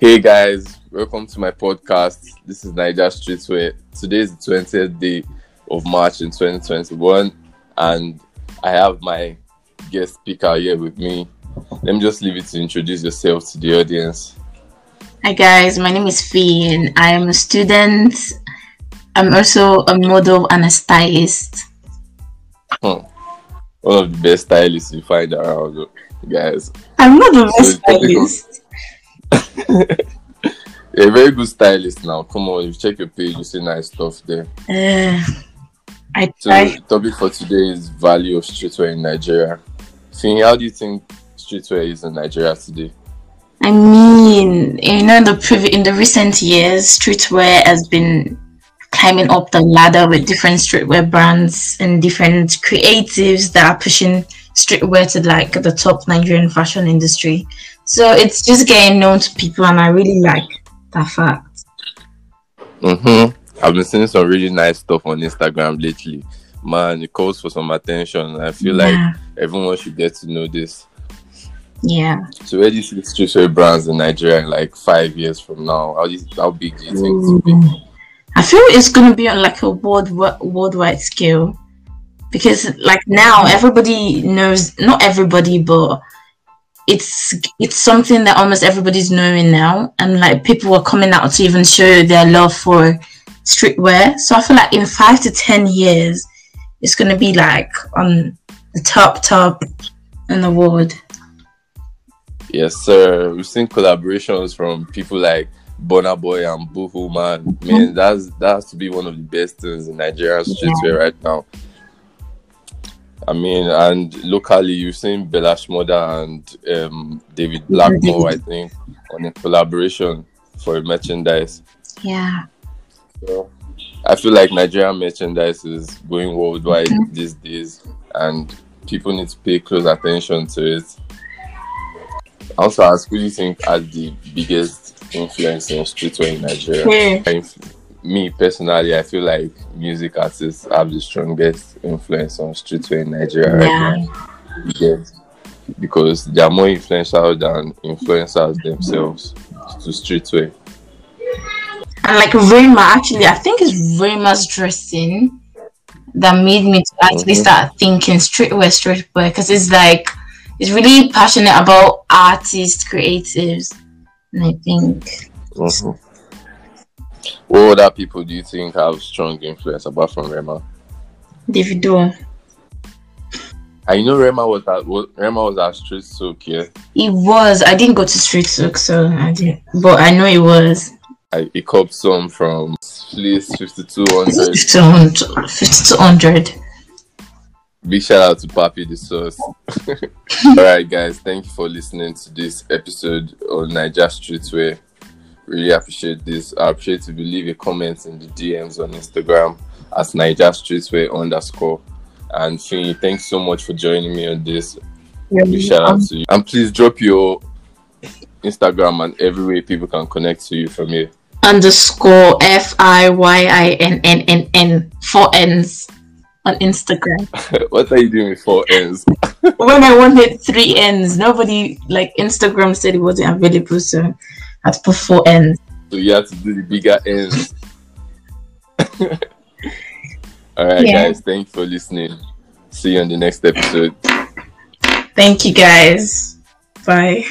Hey guys, welcome to my podcast. This is Naija Streetwear. Today is the 20th day of March in 2021, and I have my guest speaker here with me. Let me just leave it to introduce yourself to the audience. Hi guys, my name is Fee and I am a student. I'm also a model and a stylist. Hmm. One of the best stylists you find around, guys. I'm not the best So, stylist. You're a very good stylist now. Come on, you check your page, you see nice stuff there. Uh, I So, try. the topic for today is value of streetwear in Nigeria. Fee, how do you think streetwear is in Nigeria today? I mean, you know, in the previ- in the recent years, streetwear has been climbing up the ladder with different streetwear brands and different creatives that are pushing streetwear to like the top Nigerian fashion industry. So it's just getting known to people, and I really like that fact. Mm-hmm. I've been seeing some really nice stuff on Instagram lately. Man, it calls for some attention. I feel like everyone should get to know this. yeah. So where do you see the streetwear brands in Nigeria in like five years from now? How, you, how big do you think it will be? I feel it's gonna be on like a world worldwide scale because like now everybody knows not everybody but it's it's something that almost everybody's knowing now and like people are coming out to even show their love for streetwear so I feel like in five to ten years it's gonna be like on the top top in the world Yes, sir. We've seen collaborations from people like Burna Boy and Boohoo Man. Man, that's that has to be one of the best things in Nigerian streetwear right now. I mean, and locally, you've seen Bella Shmurda and um, David Blackmore, I think, on a collaboration for merchandise. yeah So I feel like Nigerian merchandise is going worldwide these days, and people need to pay close attention to it. I also ask, who do you think has the biggest influence in streetwear in Nigeria? Inf- Me personally, I feel like music artists have the strongest influence on streetwear in Nigeria Yeah. right now. Get? Because they are more influential than influencers themselves to streetwear. And like Rema, actually, I think it's Rema's dressing that made me to actually Mhm. start thinking streetwear, streetwear, because it's like it's really passionate about artists, creatives, and I think Mhm. What other people do you think have strong influence apart from Rema? Davido. I know Rema was at Rema was at Street Souk, yeah. It was. I didn't go to Street Souk, so I didn't. But I know it was. I he copped some from Fleece fifty two hundred. 5200. Big shout out to Papi the Source. Alright guys, thank you for listening to this episode on Naija Streetwear. Really appreciate this. I appreciate if you leave a comment in the DMs on Instagram at Naija Streetwear underscore. And Fini, thanks so much for joining me on this. Big shout out to you. And please drop your Instagram and every way people can connect to you from here. Underscore F I Y I N N N N. Four N's on Instagram. what are you doing with four N's? when I wanted three N's, nobody like Instagram said it wasn't available, so I had to put four ends. So you have to do the bigger ends. Alright Yeah. guys, thanks for listening. See you on the next episode. Thank you guys. Bye.